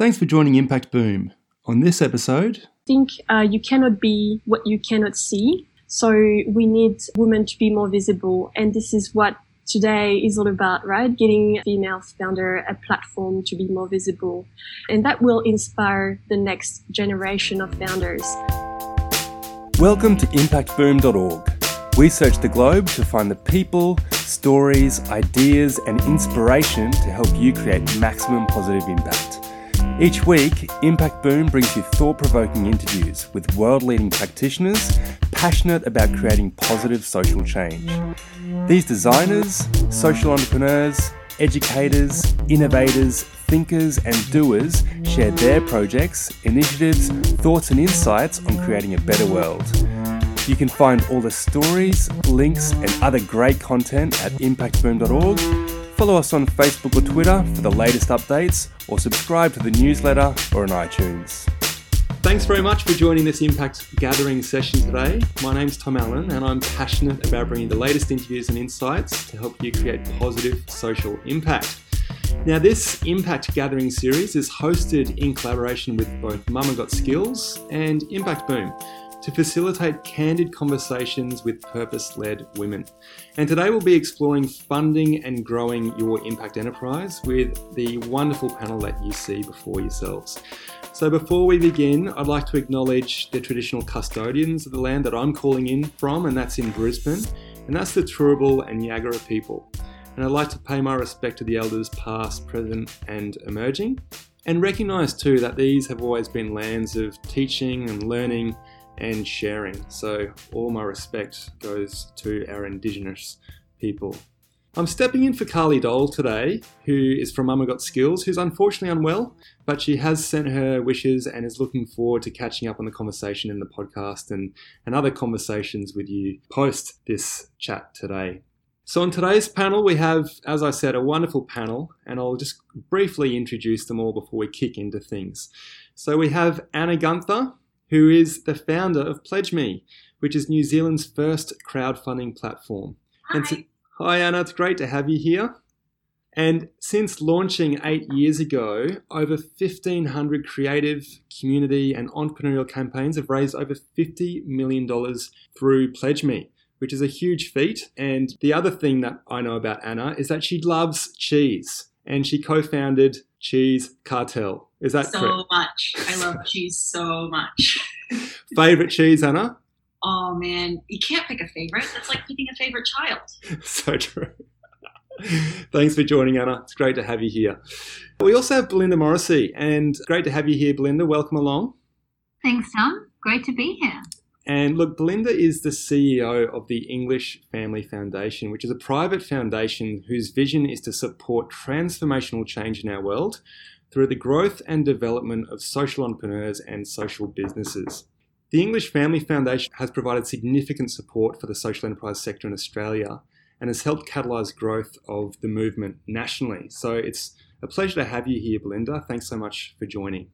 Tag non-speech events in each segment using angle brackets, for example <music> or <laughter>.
Thanks for joining Impact Boom. On this episode, I think uh, you cannot be what you cannot see. So we need women to be more visible. And this is what today is all about, right? Getting female founder a platform to be more visible. And that will inspire the next generation of founders. Welcome to impactboom.org. We search the globe to find the people, stories, ideas, and inspiration to help you create maximum positive impact. Each week, Impact Boom brings you thought provoking interviews with world leading practitioners passionate about creating positive social change. These designers, social entrepreneurs, educators, innovators, thinkers, and doers share their projects, initiatives, thoughts, and insights on creating a better world. You can find all the stories, links, and other great content at impactboom.org Follow us on Facebook or Twitter for the latest updates, or subscribe to the newsletter or on iTunes. Thanks very much for joining this Impact Gathering session today. My name's Tom Allen, and I'm passionate about bringing the latest interviews and insights to help you create positive social impact. Now, this Impact Gathering series is hosted in collaboration with both Mama Got Skills and Impact Boom to facilitate candid conversations with purpose led women. And today we'll be exploring funding and growing your impact enterprise with the wonderful panel that you see before yourselves. So, before we begin, I'd like to acknowledge the traditional custodians of the land that I'm calling in from, and that's in Brisbane, and that's the Turrbal and Yagara people. And I'd like to pay my respect to the elders past, present, and emerging, and recognise too that these have always been lands of teaching and learning and sharing. So, all my respect goes to our Indigenous people. I'm stepping in for Carly Dole today, who is from Mama Got Skills, who's unfortunately unwell, but she has sent her wishes and is looking forward to catching up on the conversation in the podcast and, and other conversations with you post this chat today. So, on today's panel, we have, as I said, a wonderful panel, and I'll just briefly introduce them all before we kick into things. So, we have Anna Guenther, who is the founder of Pledge Me, which is New Zealand's first crowdfunding platform. Hi. So, hi, Anna. It's great to have you here. And since launching eight years ago, over 1,500 creative, community, and entrepreneurial campaigns have raised over $50 million through Pledge Me, which is a huge feat. And the other thing that I know about Anna is that she loves cheese, and she co founded Cheese Cartel. Is that so correct? much. I love <laughs> cheese so much. Favorite cheese, Anna? Oh man, you can't pick a favorite. That's like picking a favorite child. <laughs> so true. Thanks for joining, Anna. It's great to have you here. We also have Belinda Morrissey, and great to have you here, Belinda. Welcome along. Thanks, Tom. Great to be here. And look, Belinda is the CEO of the English Family Foundation, which is a private foundation whose vision is to support transformational change in our world through the growth and development of social entrepreneurs and social businesses. The English Family Foundation has provided significant support for the social enterprise sector in Australia and has helped catalyse growth of the movement nationally. So it's a pleasure to have you here, Belinda. Thanks so much for joining.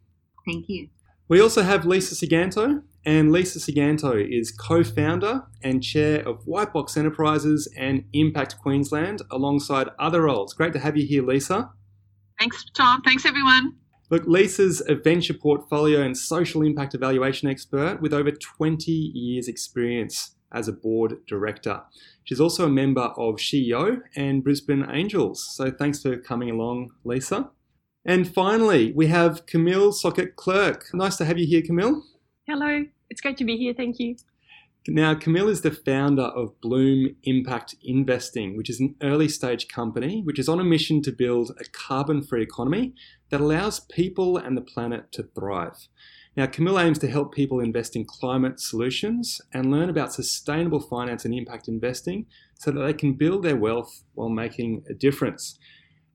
Thank you. We also have Lisa Siganto, and Lisa Siganto is co founder and chair of Whitebox Enterprises and Impact Queensland, alongside other roles. Great to have you here, Lisa. Thanks, Tom. Thanks, everyone. Look, Lisa's a venture portfolio and social impact evaluation expert with over 20 years' experience as a board director. She's also a member of SheEO and Brisbane Angels. So thanks for coming along, Lisa. And finally, we have Camille Socquet-Clerc. Nice to have you here, Camille. Hello, it's great to be here. Thank you. Now, Camille is the founder of Bloom Impact Investing, which is an early stage company which is on a mission to build a carbon free economy that allows people and the planet to thrive. Now, Camille aims to help people invest in climate solutions and learn about sustainable finance and impact investing so that they can build their wealth while making a difference.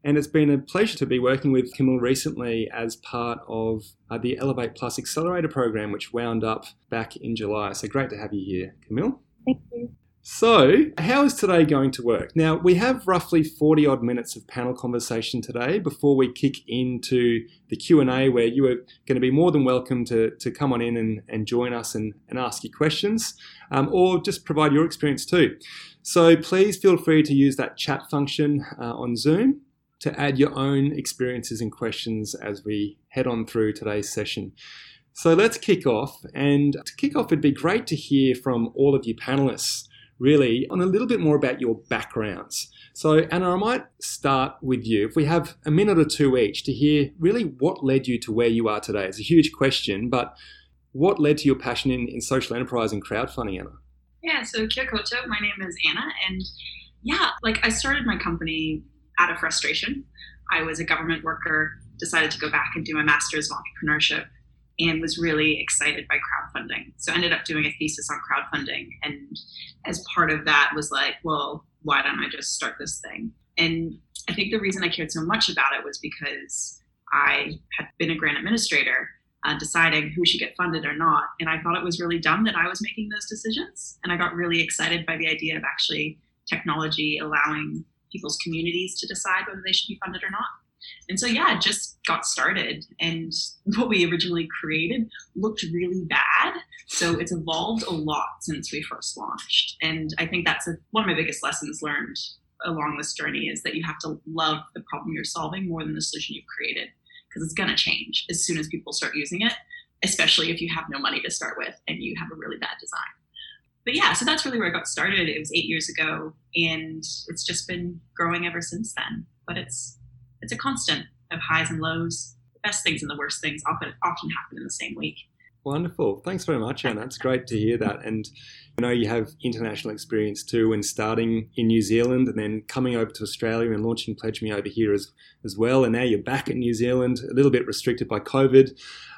And it's been a pleasure to be working with Camille recently as part of uh, the Elevate Plus Accelerator program, which wound up back in July. So great to have you here, Camille. Thank you. So, how is today going to work? Now, we have roughly 40 odd minutes of panel conversation today before we kick into the Q&A where you are going to be more than welcome to, to come on in and, and join us and, and ask your questions um, or just provide your experience too. So please feel free to use that chat function uh, on Zoom to add your own experiences and questions as we head on through today's session. So let's kick off. And to kick off, it'd be great to hear from all of you panelists, really, on a little bit more about your backgrounds. So, Anna, I might start with you. If we have a minute or two each to hear really what led you to where you are today. It's a huge question, but what led to your passion in, in social enterprise and crowdfunding, Anna? Yeah, so kia koto, my name is Anna, and yeah, like I started my company out of frustration. I was a government worker, decided to go back and do my master's of entrepreneurship, and was really excited by crowdfunding. So I ended up doing a thesis on crowdfunding, and as part of that was like, well, why don't I just start this thing? And I think the reason I cared so much about it was because I had been a grant administrator uh, deciding who should get funded or not. And I thought it was really dumb that I was making those decisions. And I got really excited by the idea of actually technology allowing people's communities to decide whether they should be funded or not. And so, yeah, it just got started. And <laughs> what we originally created looked really bad. So it's evolved a lot since we first launched. And I think that's a, one of my biggest lessons learned along this journey is that you have to love the problem you're solving more than the solution you've created because it's going to change as soon as people start using it, especially if you have no money to start with and you have a really bad design. But yeah, so that's really where I got started. It was eight years ago, and it's just been growing ever since then. But it's it's a constant of highs and lows. The best things and the worst things often often happen in the same week. Wonderful. Thanks very much, Anna. It's great to hear that. And I know you have international experience too in starting in New Zealand and then coming over to Australia and launching Pledge Me over here as, as well. And now you're back in New Zealand, a little bit restricted by COVID,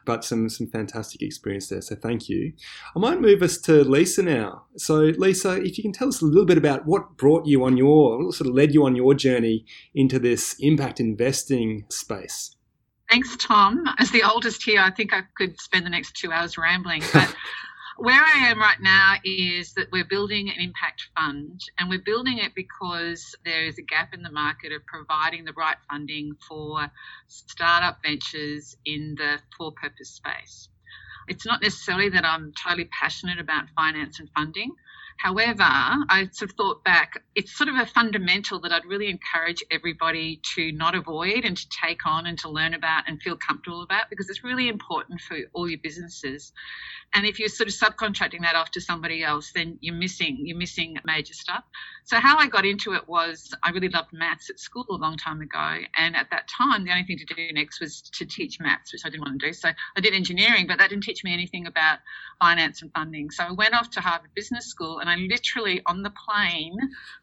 but some, some fantastic experience there. So thank you. I might move us to Lisa now. So, Lisa, if you can tell us a little bit about what brought you on your, what sort of led you on your journey into this impact investing space. Thanks, Tom. As the oldest here, I think I could spend the next two hours rambling. But <laughs> where I am right now is that we're building an impact fund, and we're building it because there is a gap in the market of providing the right funding for startup ventures in the for purpose space. It's not necessarily that I'm totally passionate about finance and funding. However, I sort of thought back, it's sort of a fundamental that I'd really encourage everybody to not avoid and to take on and to learn about and feel comfortable about because it's really important for all your businesses. And if you're sort of subcontracting that off to somebody else, then you're missing you're missing major stuff. So how I got into it was I really loved maths at school a long time ago, and at that time the only thing to do next was to teach maths, which I didn't want to do. So I did engineering, but that didn't teach me anything about finance and funding. So I went off to Harvard Business School, and I'm literally on the plane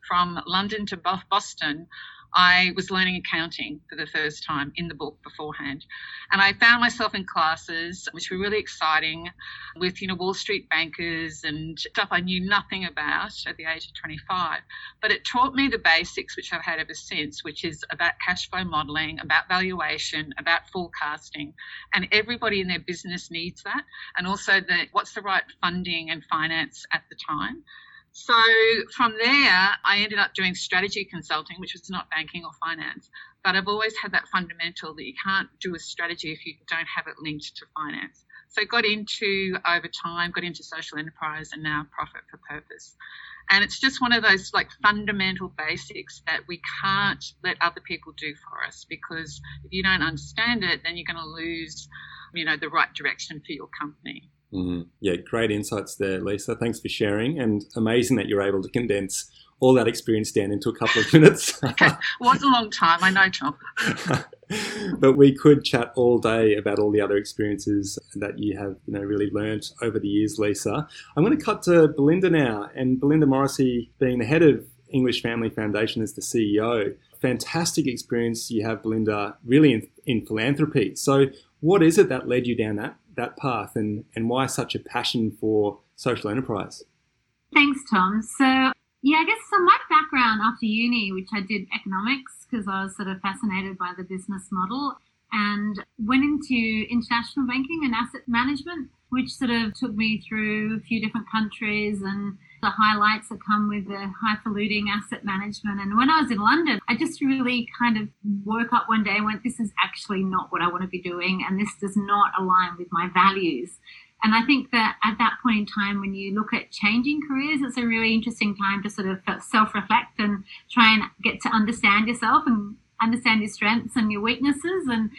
from London to Boston I was learning accounting for the first time in the book beforehand. And I found myself in classes which were really exciting with, you know, Wall Street bankers and stuff I knew nothing about at the age of 25. But it taught me the basics which I've had ever since, which is about cash flow modeling, about valuation, about forecasting. And everybody in their business needs that. And also the what's the right funding and finance at the time. So from there, I ended up doing strategy consulting, which was not banking or finance. But I've always had that fundamental that you can't do a strategy if you don't have it linked to finance. So got into over time, got into social enterprise and now profit for purpose. And it's just one of those like fundamental basics that we can't let other people do for us because if you don't understand it, then you're going to lose, you know, the right direction for your company. Mm-hmm. Yeah, great insights there, Lisa. Thanks for sharing, and amazing that you're able to condense all that experience down into a couple of minutes. <laughs> it was a long time, I know, Tom. <laughs> but we could chat all day about all the other experiences that you have, you know, really learnt over the years, Lisa. I'm going to cut to Belinda now, and Belinda Morrissey, being the head of English Family Foundation as the CEO. Fantastic experience you have, Belinda, really in, in philanthropy. So, what is it that led you down that that path and, and why such a passion for social enterprise? Thanks, Tom. So, yeah, I guess so my background after uni, which I did economics because I was sort of fascinated by the business model and went into international banking and asset management, which sort of took me through a few different countries and the highlights that come with the highfalutin asset management. And when I was in London, I just really kind of woke up one day and went, this is actually not what I want to be doing. And this does not align with my values. And I think that at that point in time, when you look at changing careers, it's a really interesting time to sort of self reflect and try and get to understand yourself and understand your strengths and your weaknesses and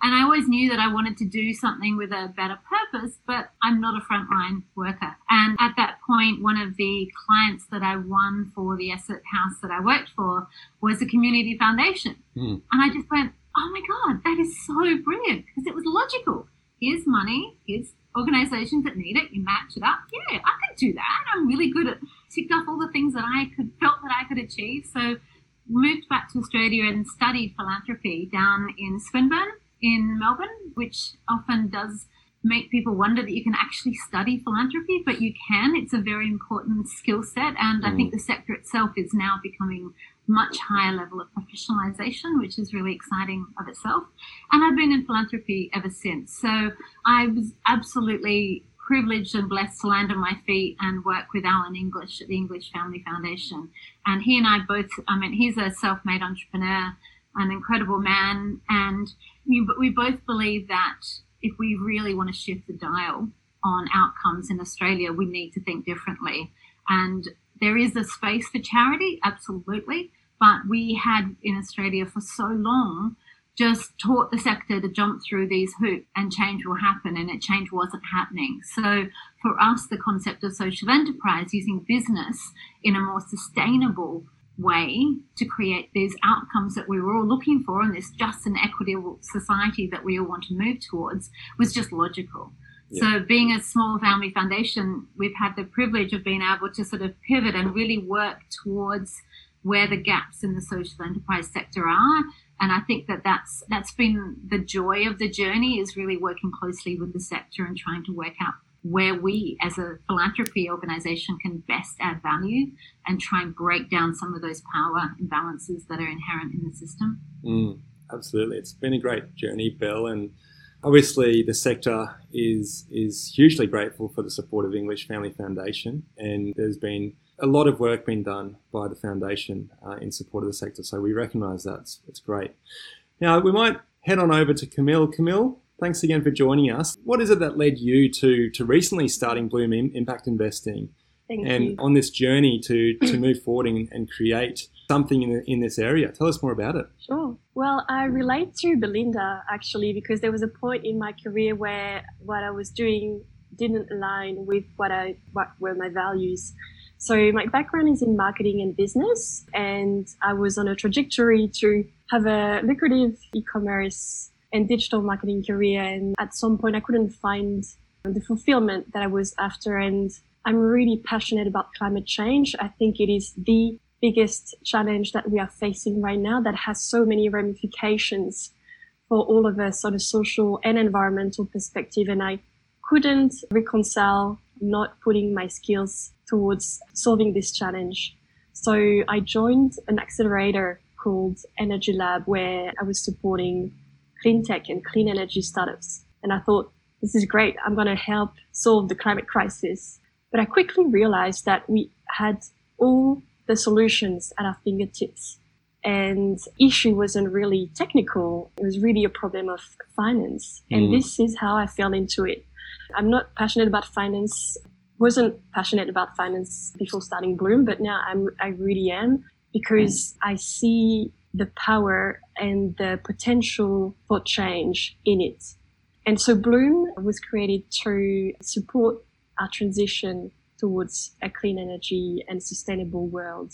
and I always knew that I wanted to do something with a better purpose, but I'm not a frontline worker. And at that point, one of the clients that I won for the asset house that I worked for was a community foundation. Mm. And I just went, oh my God, that is so brilliant because it was logical. Here's money, here's organizations that need it, you match it up. Yeah, I could do that. I'm really good at ticked off all the things that I could felt that I could achieve. So moved back to Australia and studied philanthropy down in Swinburne in Melbourne, which often does make people wonder that you can actually study philanthropy, but you can. It's a very important skill set, and mm. I think mm. the sector itself is now becoming much higher level of professionalization, which is really exciting of itself. And I've been in philanthropy ever since. So I was absolutely privileged and blessed to land on my feet and work with Alan English at the English Family Foundation. And he and I both, I mean, he's a self-made entrepreneur an incredible man. And we, we both believe that if we really want to shift the dial on outcomes in Australia, we need to think differently. And there is a space for charity, absolutely. But we had in Australia for so long just taught the sector to jump through these hoops and change will happen, and it change wasn't happening. So for us, the concept of social enterprise using business in a more sustainable way to create these outcomes that we were all looking for and this just and equitable society that we all want to move towards was just logical. Yeah. So, being a small family foundation, we've had the privilege of being able to sort of pivot and really work towards where the gaps in the social enterprise sector are. And I think that that's that's been the joy of the journey is really working closely with the sector and trying to work out where we as a philanthropy organization can best add value and try and break down some of those power imbalances that are inherent in the system. Mm, absolutely. It's been a great journey, Bill, and obviously the sector is is hugely grateful for the support of English Family Foundation and there's been a lot of work being done by the foundation uh, in support of the sector, so we recognise that. It's, it's great. Now, we might head on over to Camille. Camille, Thanks again for joining us. What is it that led you to to recently starting Bloom Impact Investing? Thank and you. on this journey to, <clears throat> to move forward and, and create something in, in this area. Tell us more about it. Sure. Well, I relate to Belinda actually because there was a point in my career where what I was doing didn't align with what I what were my values. So my background is in marketing and business, and I was on a trajectory to have a lucrative e-commerce and digital marketing career. And at some point, I couldn't find the fulfillment that I was after. And I'm really passionate about climate change. I think it is the biggest challenge that we are facing right now that has so many ramifications for all of us on a social and environmental perspective. And I couldn't reconcile not putting my skills towards solving this challenge. So I joined an accelerator called Energy Lab where I was supporting clean tech and clean energy startups. And I thought, this is great. I'm going to help solve the climate crisis. But I quickly realized that we had all the solutions at our fingertips. And issue wasn't really technical. It was really a problem of finance. Mm. And this is how I fell into it. I'm not passionate about finance. Wasn't passionate about finance before starting Bloom, but now I'm, I really am because I see the power and the potential for change in it. And so Bloom was created to support our transition towards a clean energy and sustainable world.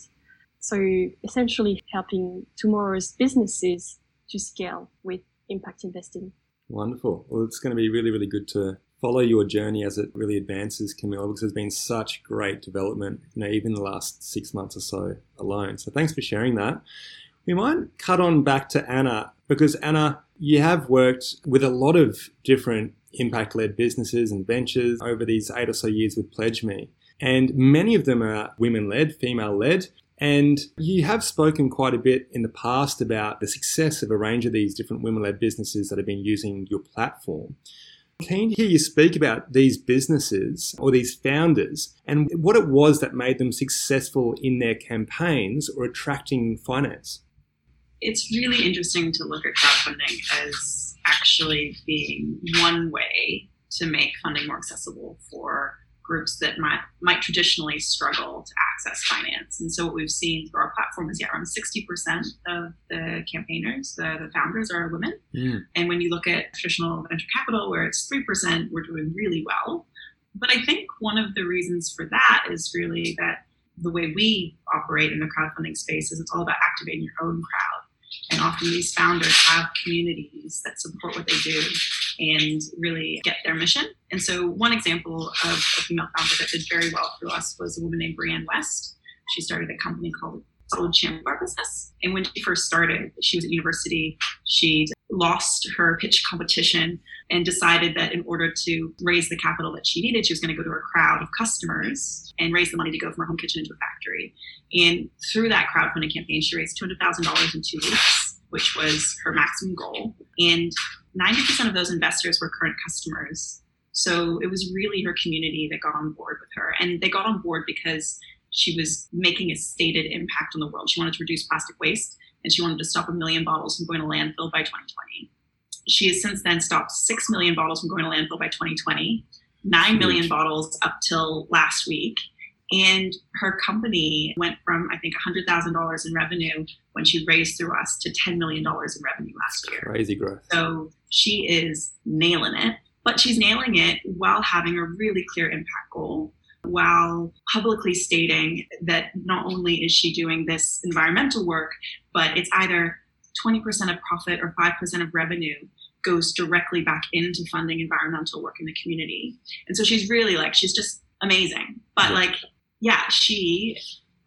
So essentially helping tomorrow's businesses to scale with impact investing. Wonderful. Well, it's going to be really, really good to follow your journey as it really advances, Camilla, because there's been such great development, you know, even the last six months or so alone. So thanks for sharing that. We might cut on back to Anna because Anna, you have worked with a lot of different impact led businesses and ventures over these eight or so years with Pledge Me. And many of them are women led, female led. And you have spoken quite a bit in the past about the success of a range of these different women led businesses that have been using your platform. Keen to hear you speak about these businesses or these founders and what it was that made them successful in their campaigns or attracting finance it's really interesting to look at crowdfunding as actually being one way to make funding more accessible for groups that might might traditionally struggle to access finance. And so what we've seen through our platform is yeah, around 60% of the campaigners, the, the founders are women. Mm. And when you look at traditional venture capital, where it's 3%, we're doing really well. But I think one of the reasons for that is really that the way we operate in the crowdfunding space is it's all about activating your own crowd. And often these founders have communities that support what they do and really get their mission. And so, one example of a female founder that did very well for us was a woman named Brianne West. She started a company called Solid Shampoo Bar Business. And when she first started, she was at university. She lost her pitch competition and decided that in order to raise the capital that she needed, she was going to go to a crowd of customers and raise the money to go from her home kitchen into a factory. And through that crowdfunding campaign, she raised $200,000 in two weeks, which was her maximum goal. And 90% of those investors were current customers. So it was really her community that got on board with her. And they got on board because she was making a stated impact on the world. She wanted to reduce plastic waste and she wanted to stop a million bottles from going to landfill by 2020. She has since then stopped 6 million bottles from going to landfill by 2020, 9 million bottles up till last week. And her company went from, I think, $100,000 in revenue when she raised through us to $10 million in revenue last year. Crazy growth. So she is nailing it, but she's nailing it while having a really clear impact goal, while publicly stating that not only is she doing this environmental work, but it's either 20% of profit or 5% of revenue goes directly back into funding environmental work in the community. And so she's really like, she's just amazing. But like, yeah, she,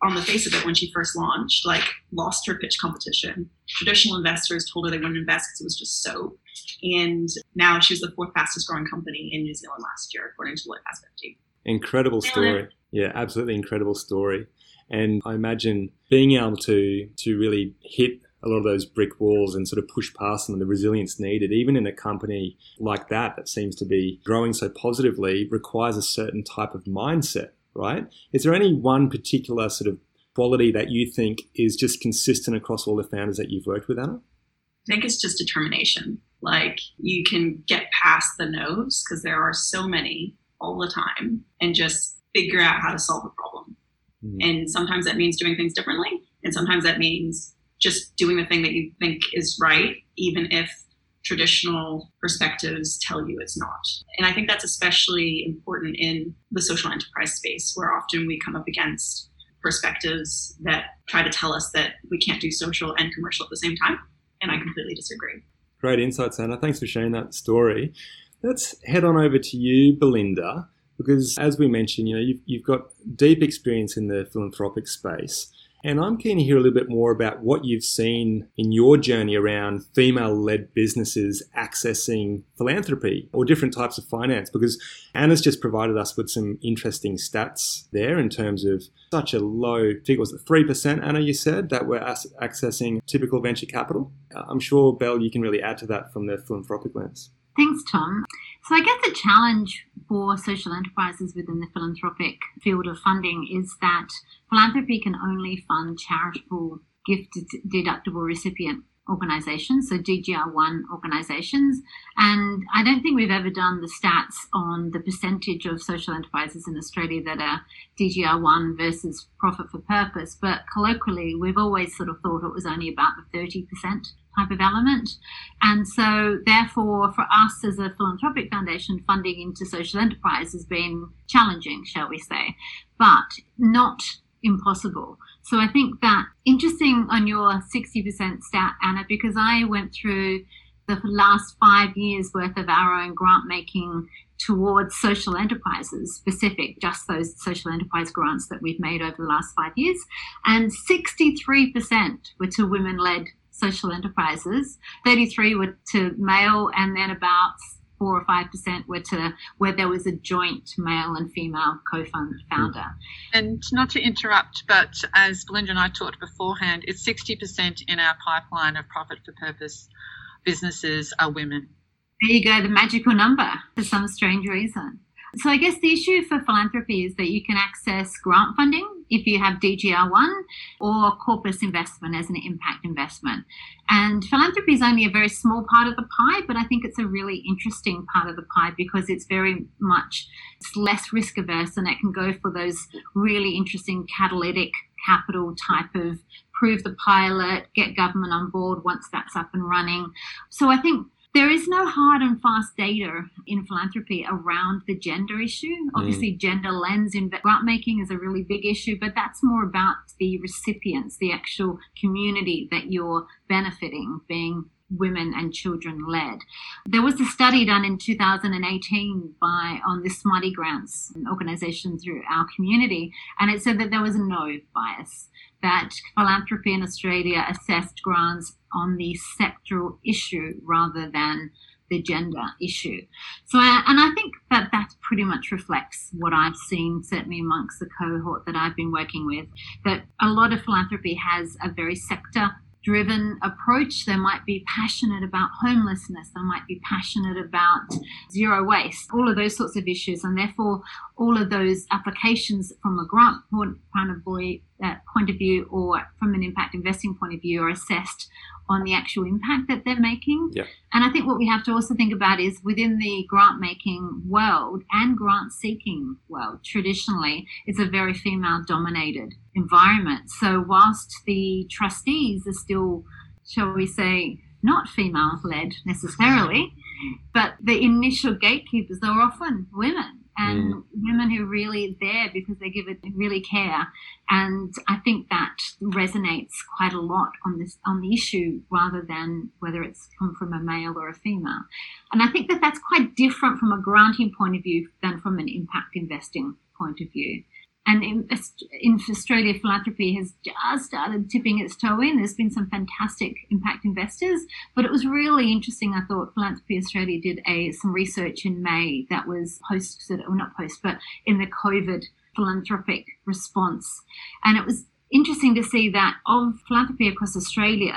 on the face of it, when she first launched, like lost her pitch competition. Traditional investors told her they wouldn't invest because it was just soap. And now she was the fourth fastest growing company in New Zealand last year, according to Deloitte Fast 50. Incredible story. Yeah, absolutely incredible story. And I imagine being able to to really hit a lot of those brick walls and sort of push past them and the resilience needed, even in a company like that that seems to be growing so positively, requires a certain type of mindset, right? Is there any one particular sort of quality that you think is just consistent across all the founders that you've worked with, Anna? I think it's just determination. Like you can get past the no's because there are so many all the time and just figure out how to solve a problem. Mm-hmm. And sometimes that means doing things differently. And sometimes that means just doing the thing that you think is right, even if traditional perspectives tell you it's not. And I think that's especially important in the social enterprise space, where often we come up against perspectives that try to tell us that we can't do social and commercial at the same time. And I completely disagree. Great insights, Anna. Thanks for sharing that story. Let's head on over to you, Belinda, because as we mentioned, you know, you've, you've got deep experience in the philanthropic space. And I'm keen to hear a little bit more about what you've seen in your journey around female led businesses accessing philanthropy or different types of finance, because Anna's just provided us with some interesting stats there in terms of such a low figure. Was it 3%, Anna, you said, that we're accessing typical venture capital? I'm sure, Belle, you can really add to that from the philanthropic lens. Thanks, Tom. So, I guess the challenge for social enterprises within the philanthropic field of funding is that philanthropy can only fund charitable gift deductible recipient organizations, so DGR1 organizations. And I don't think we've ever done the stats on the percentage of social enterprises in Australia that are DGR1 versus profit for purpose. But colloquially, we've always sort of thought it was only about the 30% type of element. And so, therefore, for us as a philanthropic foundation, funding into social enterprise has been challenging, shall we say, but not impossible. So I think that interesting on your 60% stat, Anna, because I went through the last five years worth of our own grant making towards social enterprises specific, just those social enterprise grants that we've made over the last five years. And 63% were to women led social enterprises, 33 were to male, and then about four or five percent were to where there was a joint male and female co-founder. Hmm. And not to interrupt, but as Belinda and I talked beforehand, it's sixty percent in our pipeline of profit for purpose businesses are women. There you go, the magical number for some strange reason. So I guess the issue for philanthropy is that you can access grant funding if you have DGR1 or corpus investment as an impact investment. And philanthropy is only a very small part of the pie, but I think it's a really interesting part of the pie because it's very much it's less risk averse and it can go for those really interesting catalytic capital type of prove the pilot, get government on board once that's up and running. So I think there is no hard and fast data in philanthropy around the gender issue. Mm. Obviously, mm. gender lens in grant making is a really big issue, but that's more about the recipients, the actual community that you're benefiting, being women and children led. There was a study done in 2018 by on the Smarty Grants organization through our community, and it said that there was no bias that philanthropy in Australia assessed grants on the sectoral issue rather than the gender issue. So, and I think that that pretty much reflects what I've seen, certainly amongst the cohort that I've been working with, that a lot of philanthropy has a very sector driven approach. They might be passionate about homelessness. They might be passionate about zero waste, all of those sorts of issues. And therefore, all of those applications from a grant point of view, uh, of view or from an impact investing point of view are assessed on the actual impact that they're making. Yeah. And I think what we have to also think about is within the grant making world and grant seeking world, traditionally, it's a very female dominated environment. So, whilst the trustees are still, shall we say, not female led necessarily, but the initial gatekeepers are often women and mm. women who really there because they give it really care. And i think that resonates quite a lot on this on the issue rather than whether it's come from a male or a female. And i think that that's quite different from a granting point of view than from an impact investing point of view and in, in, Australia, philanthropy has just started tipping its toe in. There's been some fantastic impact investors, but it was really interesting. I thought Philanthropy Australia did a some research in May that was post, or not post, but in the COVID philanthropic response, and it was interesting to see that of philanthropy across Australia,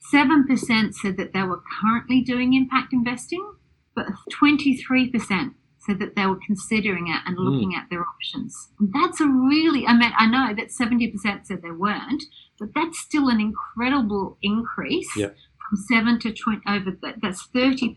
seven percent said that they were currently doing impact investing, but twenty three percent so that they were considering it and looking mm. at their options. That's a really, I mean, I know that 70% said they weren't, but that's still an incredible increase from 7 to 20, over that, that's 30%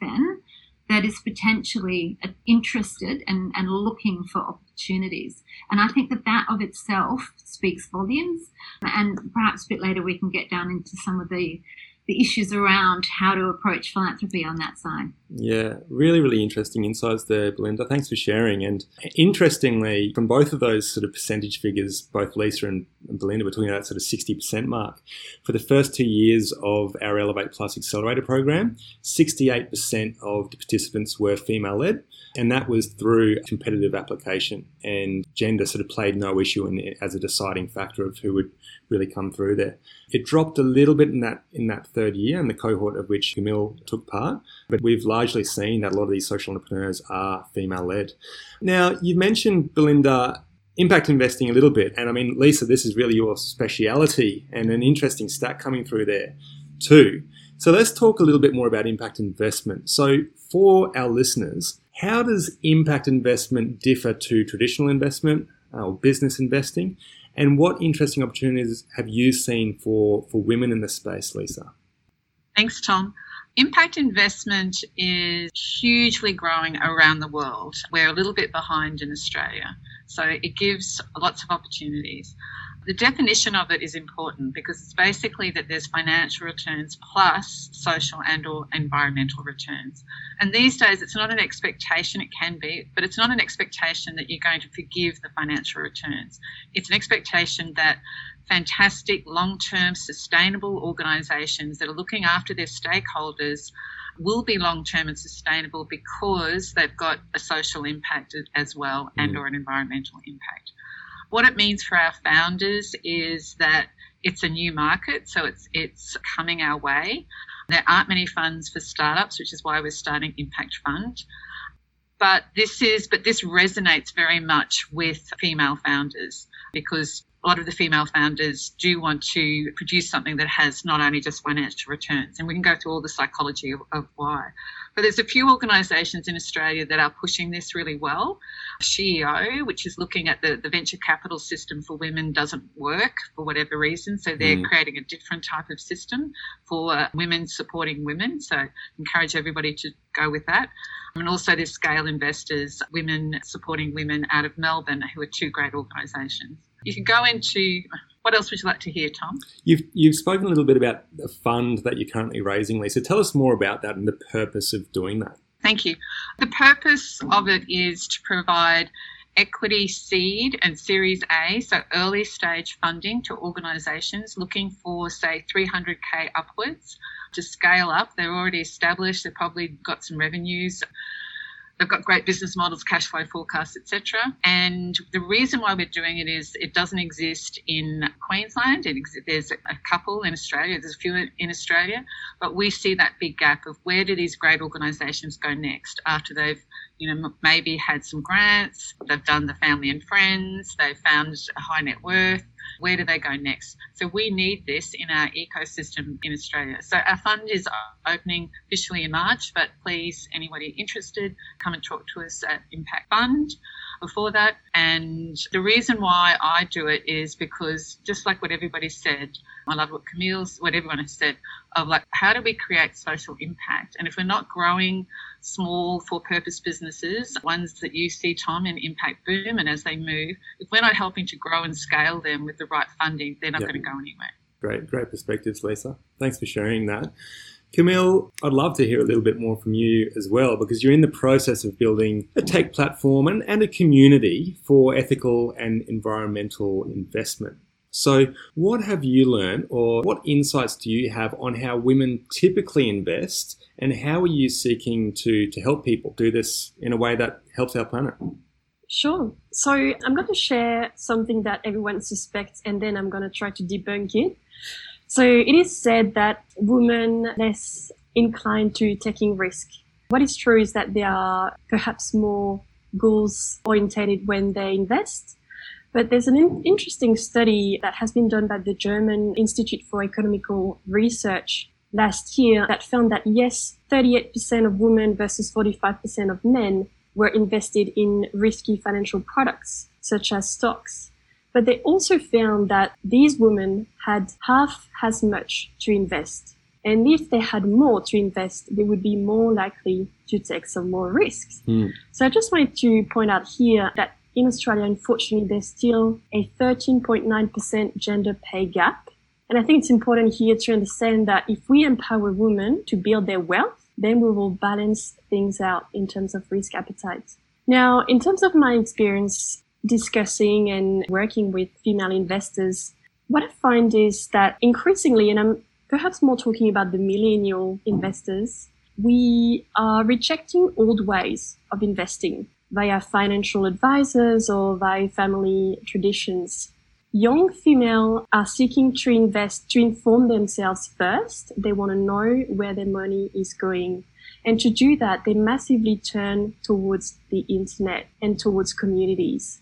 then that is potentially interested and, and looking for opportunities. And I think that that of itself speaks volumes. And perhaps a bit later we can get down into some of the the issues around how to approach philanthropy on that side. Yeah, really, really interesting insights there, Belinda. Thanks for sharing. And interestingly, from both of those sort of percentage figures, both Lisa and Belinda were talking about sort of 60% mark. For the first two years of our Elevate Plus Accelerator program, 68% of the participants were female led, and that was through competitive application. And gender sort of played no issue in, as a deciding factor of who would really come through there. It dropped a little bit in that in that third year, in the cohort of which Camille took part, but we've largely seen that a lot of these social entrepreneurs are female led. Now, you've mentioned Belinda impact investing a little bit, and I mean, Lisa, this is really your speciality, and an interesting stat coming through there too. So let's talk a little bit more about impact investment. So for our listeners, how does impact investment differ to traditional investment uh, or business investing? And what interesting opportunities have you seen for, for women in this space, Lisa? Thanks, Tom. Impact investment is hugely growing around the world. We're a little bit behind in Australia. So it gives lots of opportunities the definition of it is important because it's basically that there's financial returns plus social and or environmental returns. And these days it's not an expectation it can be but it's not an expectation that you're going to forgive the financial returns. It's an expectation that fantastic long-term sustainable organizations that are looking after their stakeholders will be long-term and sustainable because they've got a social impact as well and mm. or an environmental impact what it means for our founders is that it's a new market, so it's it's coming our way. There aren't many funds for startups, which is why we're starting Impact Fund. But this is but this resonates very much with female founders because a lot of the female founders do want to produce something that has not only just financial returns, and we can go through all the psychology of, of why. But there's a few organisations in Australia that are pushing this really well. SheEO, which is looking at the, the venture capital system for women, doesn't work for whatever reason. So they're mm. creating a different type of system for women supporting women. So encourage everybody to go with that. And also there's Scale Investors, Women Supporting Women out of Melbourne, who are two great organisations. You can go into what else would you like to hear, Tom? You've you've spoken a little bit about the fund that you're currently raising, Lisa. Tell us more about that and the purpose of doing that. Thank you. The purpose of it is to provide equity seed and series A, so early stage funding to organisations looking for, say, 300k upwards to scale up. They're already established, they've probably got some revenues They've got great business models, cash flow forecasts, etc. And the reason why we're doing it is it doesn't exist in Queensland. Ex- there's a couple in Australia. There's a few in Australia, but we see that big gap of where do these great organisations go next after they've you know, maybe had some grants, they've done the family and friends, they've found a high net worth. Where do they go next? So we need this in our ecosystem in Australia. So our fund is opening officially in March, but please, anybody interested, come and talk to us at Impact Fund before that. And the reason why I do it is because just like what everybody said, I love what Camille's, what everyone has said, of like, how do we create social impact? And if we're not growing small for purpose businesses, ones that you see, Tom, in Impact Boom, and as they move, if we're not helping to grow and scale them with the right funding, they're not yep. going to go anywhere. Great, great perspectives, Lisa. Thanks for sharing that. Camille, I'd love to hear a little bit more from you as well, because you're in the process of building a tech platform and, and a community for ethical and environmental investment. So, what have you learned, or what insights do you have on how women typically invest, and how are you seeking to, to help people do this in a way that helps our planet? Sure. So, I'm going to share something that everyone suspects, and then I'm going to try to debunk it. So, it is said that women less inclined to taking risk. What is true is that they are perhaps more goals orientated when they invest but there's an in- interesting study that has been done by the German Institute for Economical Research last year that found that yes, 38% of women versus 45% of men were invested in risky financial products, such as stocks. But they also found that these women had half as much to invest. And if they had more to invest, they would be more likely to take some more risks. Mm. So I just wanted to point out here that in Australia, unfortunately, there's still a 13.9% gender pay gap. And I think it's important here to understand that if we empower women to build their wealth, then we will balance things out in terms of risk appetite. Now, in terms of my experience discussing and working with female investors, what I find is that increasingly, and I'm perhaps more talking about the millennial investors, we are rejecting old ways of investing via financial advisors or via family traditions. Young female are seeking to invest to inform themselves first. They want to know where their money is going. And to do that, they massively turn towards the internet and towards communities.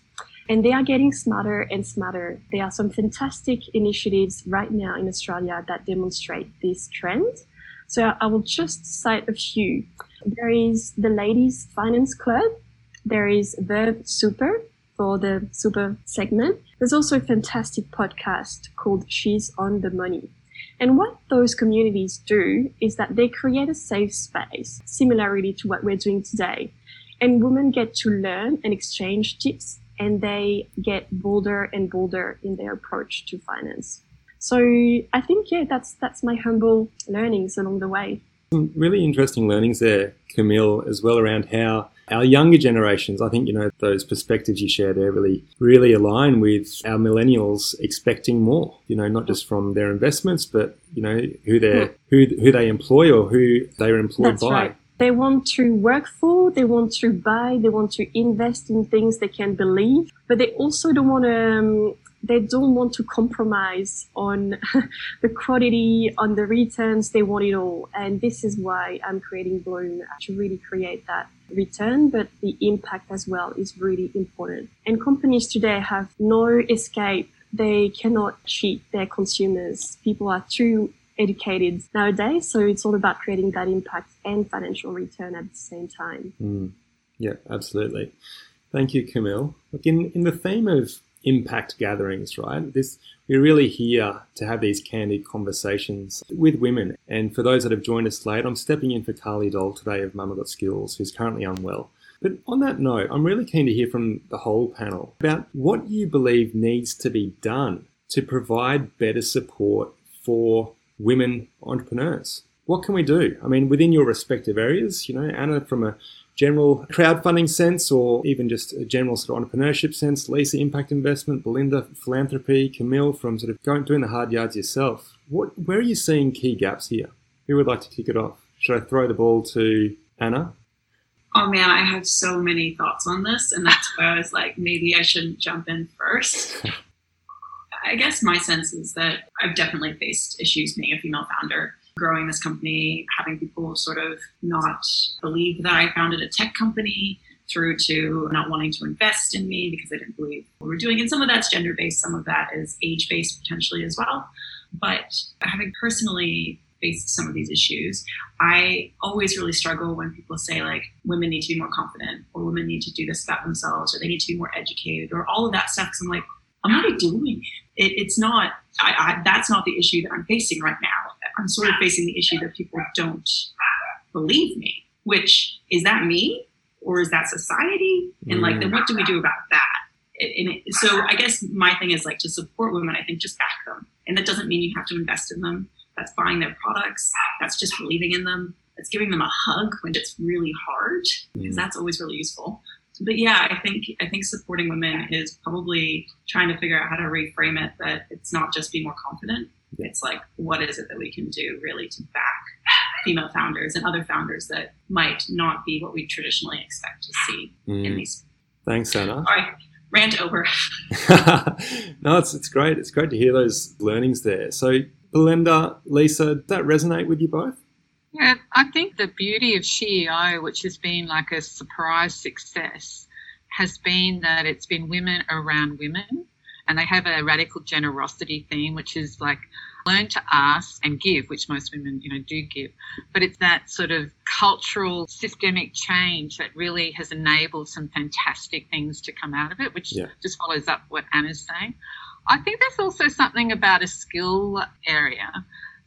And they are getting smarter and smarter. There are some fantastic initiatives right now in Australia that demonstrate this trend. So I will just cite a few. There is the Ladies Finance Club, there is Verve Super for the super segment. There's also a fantastic podcast called She's on the Money. And what those communities do is that they create a safe space, similarly to what we're doing today. And women get to learn and exchange tips, and they get bolder and bolder in their approach to finance. So I think, yeah, that's that's my humble learnings along the way. Some really interesting learnings there, Camille, as well around how our younger generations, I think, you know, those perspectives you share there really, really align with our millennials expecting more, you know, not just from their investments, but, you know, who they hmm. who, who they employ or who they are employed That's by. Right. They want to work for, they want to buy, they want to invest in things they can believe, but they also don't want to um, they don't want to compromise on <laughs> the quality, on the returns. They want it all. And this is why I'm creating Bloom to really create that return, but the impact as well is really important. And companies today have no escape they cannot cheat their consumers. People are too educated nowadays, so it's all about creating that impact and financial return at the same time. Mm. Yeah, absolutely. Thank you, Camille. Look, in, in the theme of impact gatherings, right? This we're really here to have these candid conversations with women. And for those that have joined us late, I'm stepping in for Carly Doll today of Mama Got Skills, who's currently unwell. But on that note, I'm really keen to hear from the whole panel about what you believe needs to be done to provide better support for women entrepreneurs. What can we do? I mean, within your respective areas, you know, Anna, from a general crowdfunding sense or even just a general sort of entrepreneurship sense, Lisa, impact investment, Belinda, philanthropy, Camille, from sort of going doing the hard yards yourself. What, where are you seeing key gaps here? Who would like to kick it off? Should I throw the ball to Anna? Oh man, I have so many thoughts on this, and that's why I was like, maybe I shouldn't jump in first. <laughs> I guess my sense is that I've definitely faced issues being a female founder growing this company, having people sort of not believe that I founded a tech company through to not wanting to invest in me because they didn't believe what we are doing. And some of that's gender based, some of that is age based potentially as well. But having personally faced some of these issues, I always really struggle when people say like women need to be more confident or women need to do this about themselves or they need to be more educated or all of that stuff. Because I'm like, I'm already doing it. it it's not, I, I, that's not the issue that I'm facing right now. I'm sort of facing the issue that people don't believe me, which is that me or is that society? And like, then what do we do about that? And it, so I guess my thing is like to support women, I think just back them. And that doesn't mean you have to invest in them. That's buying their products. That's just believing in them. That's giving them a hug when it's really hard, because mm-hmm. that's always really useful. But yeah, I think I think supporting women is probably trying to figure out how to reframe it that it's not just be more confident, it's like, what is it that we can do really to back female founders and other founders that might not be what we traditionally expect to see mm. in these. Thanks, Anna. All right, rant over. <laughs> <laughs> no, it's, it's great. It's great to hear those learnings there. So, Belinda, Lisa, does that resonate with you both? Yeah, I think the beauty of SheEO, which has been like a surprise success, has been that it's been women around women and they have a radical generosity theme, which is like learn to ask and give, which most women, you know, do give. But it's that sort of cultural systemic change that really has enabled some fantastic things to come out of it, which yeah. just follows up what Anna's saying. I think there's also something about a skill area.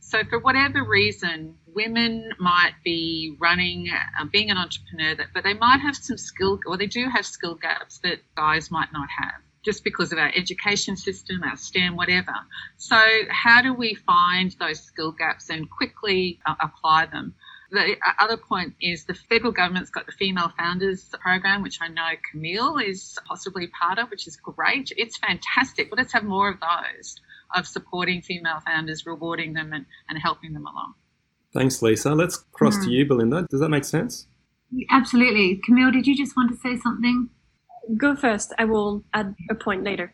So, for whatever reason, women might be running, uh, being an entrepreneur, but they might have some skill, or they do have skill gaps that guys might not have just because of our education system, our STEM, whatever. So, how do we find those skill gaps and quickly uh, apply them? The uh, other point is the federal government's got the Female Founders Program, which I know Camille is possibly part of, which is great. It's fantastic. Let's have more of those, of supporting female founders, rewarding them, and, and helping them along. Thanks, Lisa. Let's cross mm. to you, Belinda. Does that make sense? Absolutely. Camille, did you just want to say something? Go first. I will add a point later.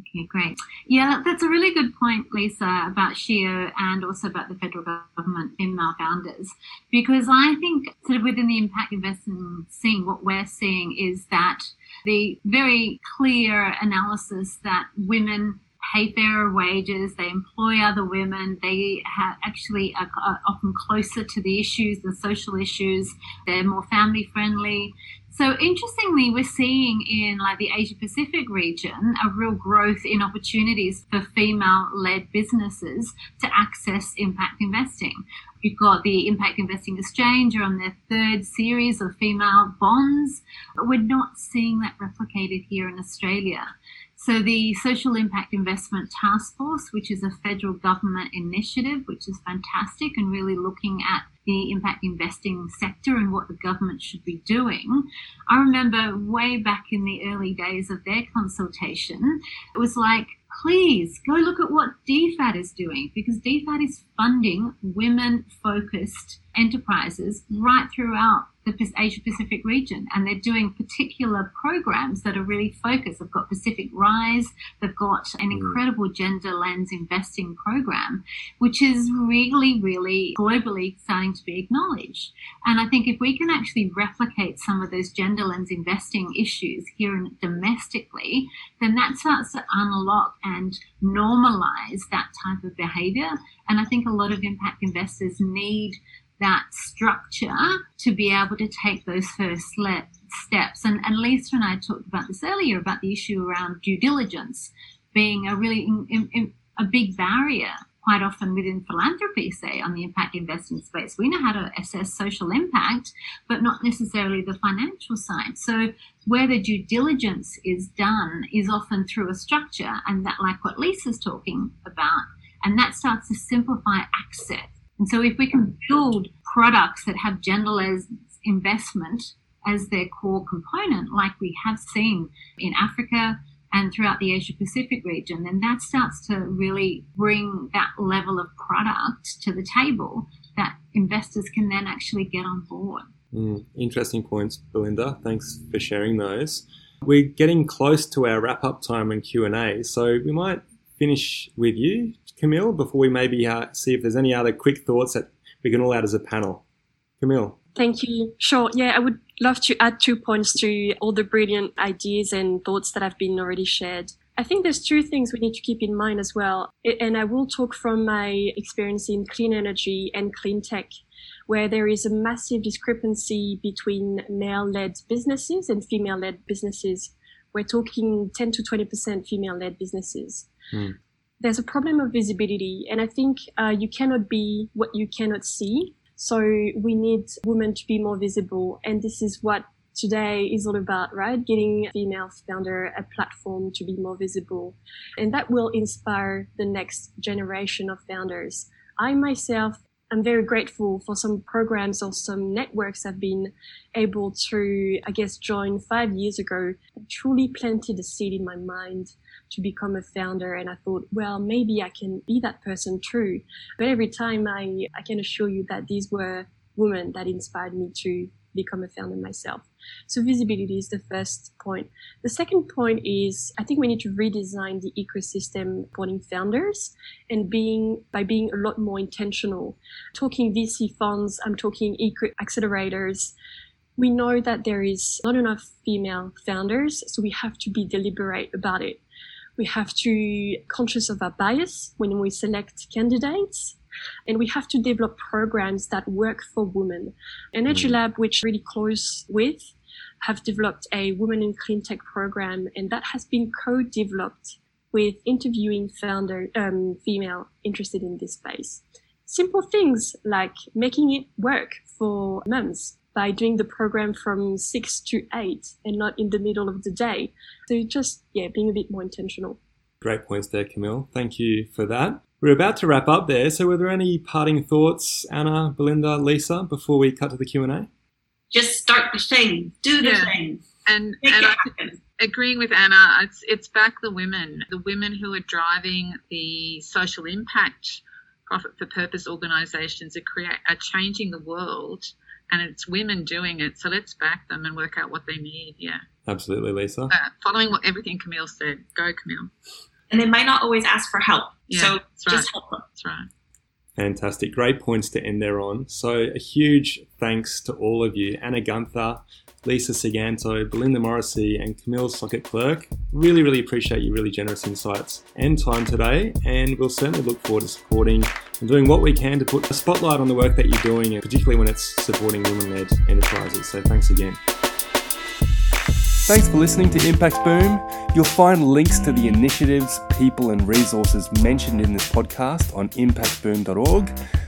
Okay, great. Yeah, that's a really good point, Lisa, about SheEO and also about the federal government female founders. Because I think sort of within the impact investing scene, what we're seeing is that the very clear analysis that women pay fairer wages, they employ other women, they have actually are, are often closer to the issues, the social issues, they're more family friendly. So interestingly, we're seeing in like the Asia Pacific region a real growth in opportunities for female-led businesses to access impact investing. We've got the Impact Investing Exchange are on their third series of female bonds, but we're not seeing that replicated here in Australia. So the Social Impact Investment Task Force, which is a federal government initiative, which is fantastic and really looking at the impact investing sector and what the government should be doing. I remember way back in the early days of their consultation, it was like, please go look at what DFAT is doing because DFAT is funding women focused enterprises right throughout the Asia Pacific region, and they're doing particular programs that are really focused. They've got Pacific Rise, they've got an mm. incredible gender lens investing program, which is really, really globally starting to be acknowledged. And I think if we can actually replicate some of those gender lens investing issues here domestically, then that starts to unlock and normalize that type of behavior. And I think a lot of impact investors need that structure to be able to take those first steps. And, and Lisa and I talked about this earlier about the issue around due diligence being a really in, in, a big barrier quite often within philanthropy, say, on the impact investing space. We know how to assess social impact, but not necessarily the financial side. So, where the due diligence is done is often through a structure, and that, like what Lisa's talking about, and that starts to simplify access and so, if we can build products that have gender lens investment as their core component, like we have seen in Africa and throughout the Asia Pacific region, then that starts to really bring that level of product to the table that investors can then actually get on board. Mm, interesting points, Belinda. Thanks for sharing those. We're getting close to our wrap up time and Q and A, so we might finish with you Camille, before we maybe uh, see if there's any other quick thoughts that we can all add as a panel. Camille. Thank you. Sure. Yeah, I would love to add two points to all the brilliant ideas and thoughts that have been already shared. I think there's two things we need to keep in mind as well. And I will talk from my experience in clean energy and clean tech, where there is a massive discrepancy between male led businesses and female led businesses. We're talking 10 to 20% female led businesses. Mm there's a problem of visibility, and I think uh, you cannot be what you cannot see. So we need women to be more visible, and this is what today is all about, right? Getting female founder a platform to be more visible, and that will inspire the next generation of founders. I myself I'm very grateful for some programs or some networks I've been able to, I guess, join five years ago. truly planted a seed in my mind to become a founder. And I thought, well, maybe I can be that person too. But every time I, I can assure you that these were women that inspired me to become a founder myself. So visibility is the first point. The second point is I think we need to redesign the ecosystem supporting founders and being by being a lot more intentional. Talking VC funds, I'm talking eco accelerators. We know that there is not enough female founders, so we have to be deliberate about it. We have to conscious of our bias when we select candidates and we have to develop programs that work for women. Energy mm. Lab, which really close with, have developed a Women in Clean Tech program, and that has been co-developed with interviewing founder um, female interested in this space. Simple things like making it work for mums by doing the program from six to eight and not in the middle of the day. So just yeah, being a bit more intentional. Great points there, Camille. Thank you for that. We're about to wrap up there. So, were there any parting thoughts, Anna, Belinda, Lisa, before we cut to the Q and A? Just start the thing, do the yeah. thing, and, and I, agreeing with Anna, it's it's back the women, the women who are driving the social impact profit for purpose organisations are create are changing the world, and it's women doing it. So let's back them and work out what they need. Yeah, absolutely, Lisa. Uh, following what everything Camille said, go Camille and they might not always ask for help. Yeah, so just right. help them. That's right. Fantastic. Great points to end there on. So, a huge thanks to all of you Anna Guenther, Lisa Siganto, Belinda Morrissey, and Camille Socquet-Clerc. Really, really appreciate your really generous insights and time today. And we'll certainly look forward to supporting and doing what we can to put a spotlight on the work that you're doing, and particularly when it's supporting women led enterprises. So, thanks again. Thanks for listening to Impact Boom. You'll find links to the initiatives, people, and resources mentioned in this podcast on impactboom.org.